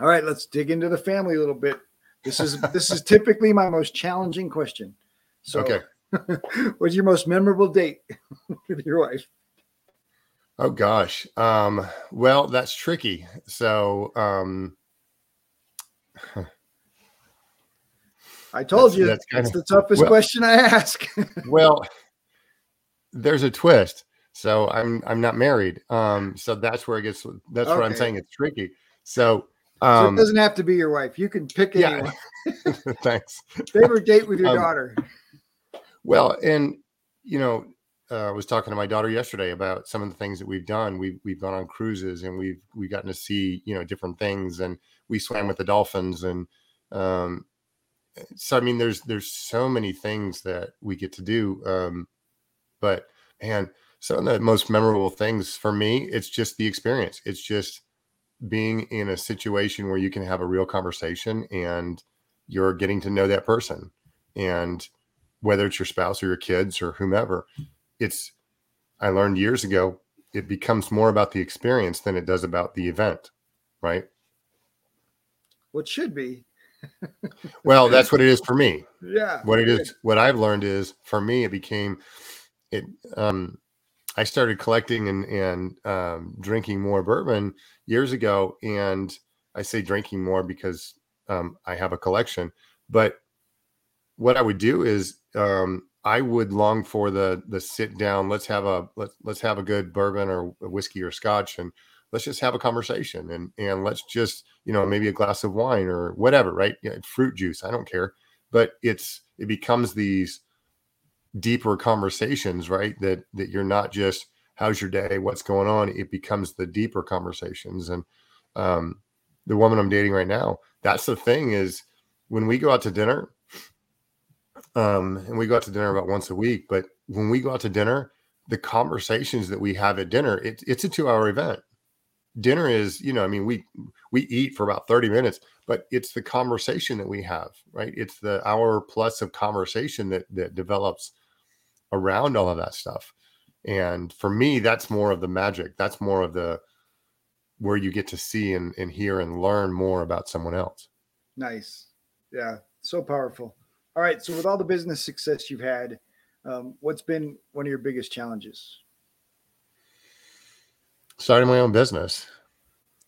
All right, let's dig into the family a little bit. This is this is typically my most challenging question. So, Okay. what's your most memorable date with your wife? Oh gosh. Um, well, that's tricky. So, um, I told That's- you that's that's, kinda- the toughest well- question I ask. well, there's a twist. So I'm I'm not married. Um, so that's where it gets. That's what I'm saying. It's tricky. So, so um, it doesn't have to be your wife. You can pick yeah. anyone. thanks. Favorite date with your Um, daughter. Well, and you know, uh, I was talking to my daughter yesterday about some of the things that we've done. We've we've gone on cruises and we've we've gotten to see you know different things, and we swam with the dolphins, and um, so I mean, there's there's so many things that we get to do. Um, but man, some of the most memorable things for me, it's just the experience. It's just being in a situation where you can have a real conversation and you're getting to know that person and whether it's your spouse or your kids or whomever it's i learned years ago it becomes more about the experience than it does about the event right What should be? well that's what it is for me Yeah. what it is, what i've learned is for me it became it um i started collecting and and um, drinking more bourbon years ago and i say drinking more because um, i have a collection but what i would do is um, i would long for the the sit down let's have a let's let's have a good bourbon or whiskey or scotch and let's just have a conversation and and let's just you know maybe a glass of wine or whatever right? Fruit juice i don't care but it's it becomes these deeper conversations right? That that you're not just how's your day? What's going on? It becomes the deeper conversations. And um the woman i'm dating right now that's the thing is when we go out to dinner um and we go out to dinner about once a week but when we go out to dinner the conversations that we have at dinner it, it's a two hour event. Dinner is you know i mean we we eat for about 30 minutes but it's the conversation that we have right? It's the hour plus of conversation that that develops around all of that stuff and for me that's more of the magic that's more of the where you get to see and, and hear and learn more about someone else Nice. Yeah. So powerful. All right. So, with all the business success you've had, um, what's been one of your biggest challenges? starting my own business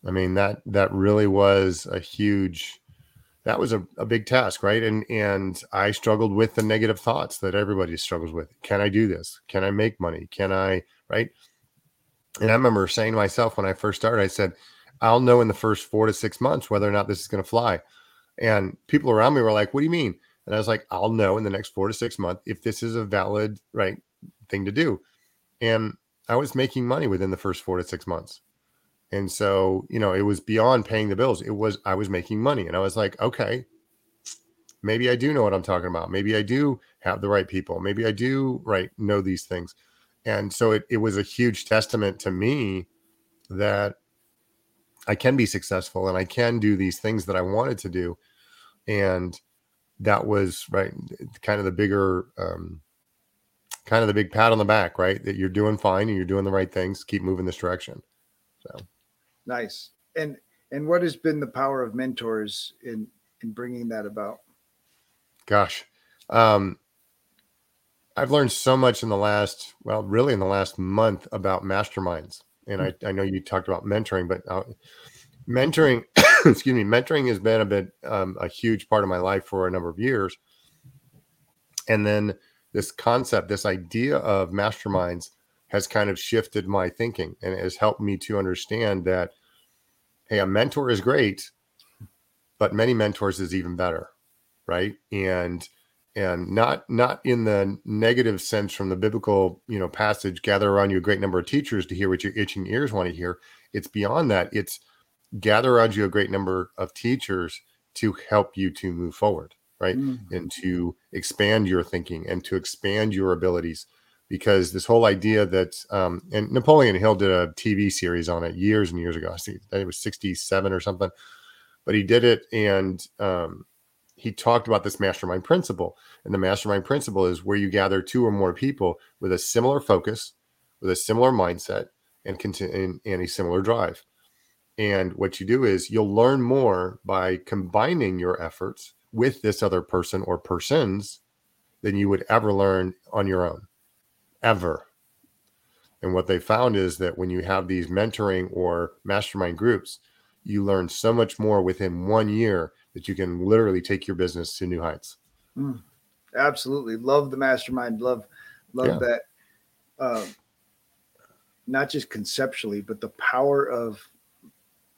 I mean that that really was a huge that was a, a big task, right? And and I struggled with the negative thoughts that everybody struggles with. Can I do this? Can I make money? Can I right? And I remember saying to myself when I first started, I said, I'll know in the first four to six months whether or not this is going to fly. And people around me were like, What do you mean? And I was like, I'll know in the next four to six months if this is a valid right thing to do. And I was making money within the first four to six months. And so, you know, it was beyond paying the bills. It was, I was making money. And I was like, okay, maybe I do know what I'm talking about. Maybe I do have the right people. Maybe I do right know these things. And so it, it was a huge testament to me that I can be successful and I can do these things that I wanted to do. And that was right, kind of the bigger, um, kind of the big pat on the back, right? That you're doing fine and you're doing the right things. Keep moving this direction. So nice. And and what has been the power of mentors in in bringing that about? Gosh, um, I've learned so much in the last, well, really in the last month about masterminds. And I, I know you talked about mentoring, but uh, mentoring, excuse me, mentoring has been a bit um, a huge part of my life for a number of years. And then this concept, this idea of masterminds has kind of shifted my thinking and has helped me to understand that hey, a mentor is great, but many mentors is even better, right? And and not not in the negative sense from the biblical you know passage gather around you a great number of teachers to hear what your itching ears want to hear it's beyond that it's gather around you a great number of teachers to help you to move forward right? Mm. And to expand your thinking and to expand your abilities. Because this whole idea that, um, and Napoleon Hill did a TV series on it years and years ago. I think it was 67 or something, but he did it and um, he talked about this mastermind principle. And the mastermind principle is where you gather two or more people with a similar focus, with a similar mindset, and, and, and a similar drive. And what you do is you'll learn more by combining your efforts with this other person or persons than you would ever learn on your own, ever. And what they found is that when you have these mentoring or mastermind groups, you learn so much more within one year that you can literally take your business to new heights. Mm, absolutely. Love the mastermind. Love, love yeah. that. Uh, not just conceptually, but the power of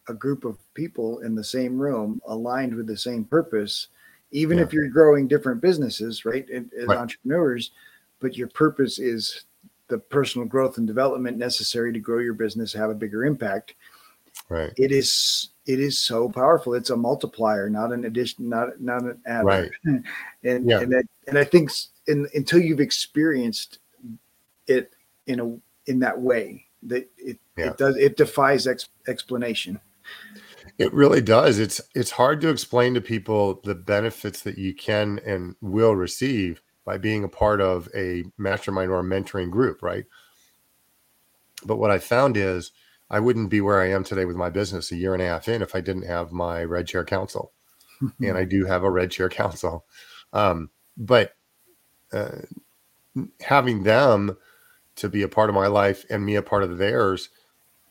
a group of people in the same room aligned with the same purpose even yeah. if you're growing different businesses, right, as right. entrepreneurs, but your purpose is the personal growth and development necessary to grow your business, have a bigger impact. Right. It is it is so powerful. It's a multiplier, not an addition, not not an add. Right. and yeah. and I, and I think in, until you've experienced it in a in that way, that it yeah. it does it defies ex, explanation. It really does. It's it's hard to explain to people the benefits that you can and will receive by being a part of a mastermind or a mentoring group, right? But what I found is I wouldn't be where I am today with my business a year and a half in if I didn't have my Red Chair Council, and I do have a Red Chair Council. Um, but uh, having them to be a part of my life and me a part of theirs,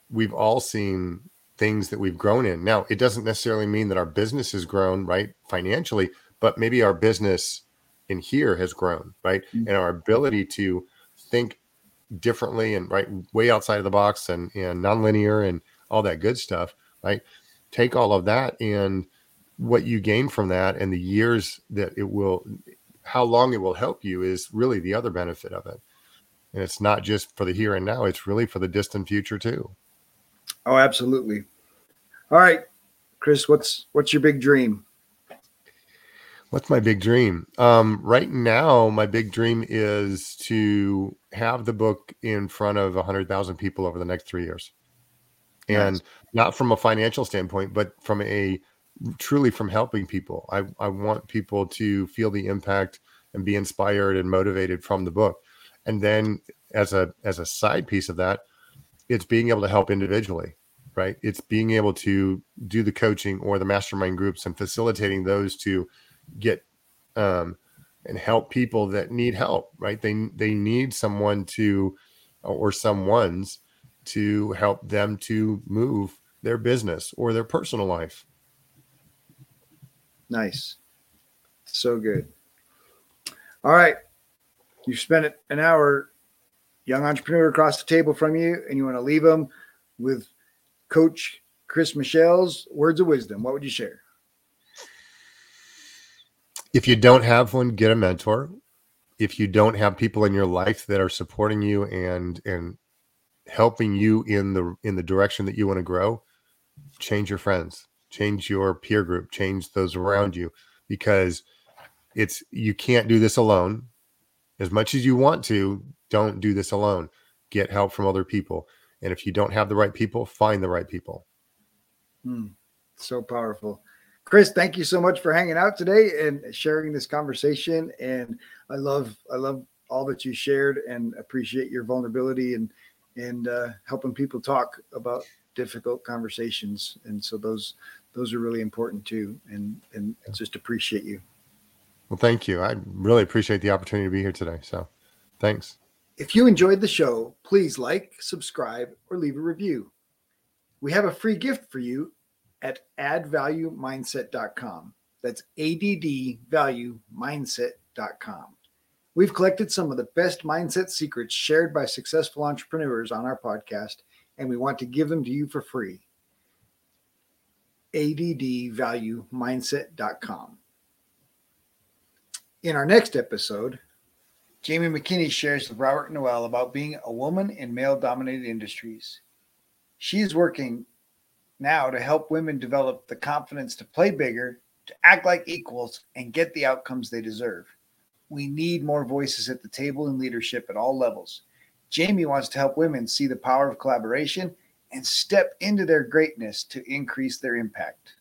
we've all seen things that we've grown in. Now, it doesn't necessarily mean that our business has grown, right, financially, but maybe our business in here has grown, right? Mm-hmm. And our ability to think differently and right way outside of the box and and nonlinear and all that good stuff, right? Take all of that and what you gain from that and the years that it will how long it will help you is really the other benefit of it. And it's not just for the here and now, it's really for the distant future too. Oh, absolutely. All right, Chris, what's what's your big dream? What's my big dream? Um, right now, my big dream is to have the book in front of a hundred thousand people over the next three years, and nice. not from a financial standpoint, but from a truly from helping people. I, I want people to feel the impact and be inspired and motivated from the book. And then as a as a side piece of that, it's being able to help individually right it's being able to do the coaching or the mastermind groups and facilitating those to get um, and help people that need help right they they need someone to or someone's to help them to move their business or their personal life. Nice. So good. All right. You've spent an hour, young entrepreneur across the table from you, and you want to leave them with Coach Chris Michel's words of wisdom. What would you share? If you don't have one, get a mentor. If you don't have people in your life that are supporting you and and helping you in the in the direction that you want to grow, change your friends, change your peer group, change those around you because it's you can't do this alone. As much as you want to, don't do this alone. Get help from other people. And if you don't have the right people, find the right people. Hmm. So powerful. Chris, thank you so much for hanging out today and sharing this conversation. And I love, I love all that you shared and appreciate your vulnerability and and uh, helping people talk about difficult conversations. And so those those are really important too. And and just appreciate you. Well, thank you. I really appreciate the opportunity to be here today. So, thanks. If you enjoyed the show, please like, subscribe, or leave a review. We have a free gift for you at addvaluemindset.com. That's addvaluemindset.com. We've collected some of the best mindset secrets shared by successful entrepreneurs on our podcast, and we want to give them to you for free. addvaluemindset.com. In our next episode, Jamie McKinney shares with Robert Noel about being a woman in male dominated industries. She is working now to help women develop the confidence to play bigger, to act like equals, and get the outcomes they deserve. We need more voices at the table in leadership at all levels. Jamie wants to help women see the power of collaboration and step into their greatness to increase their impact.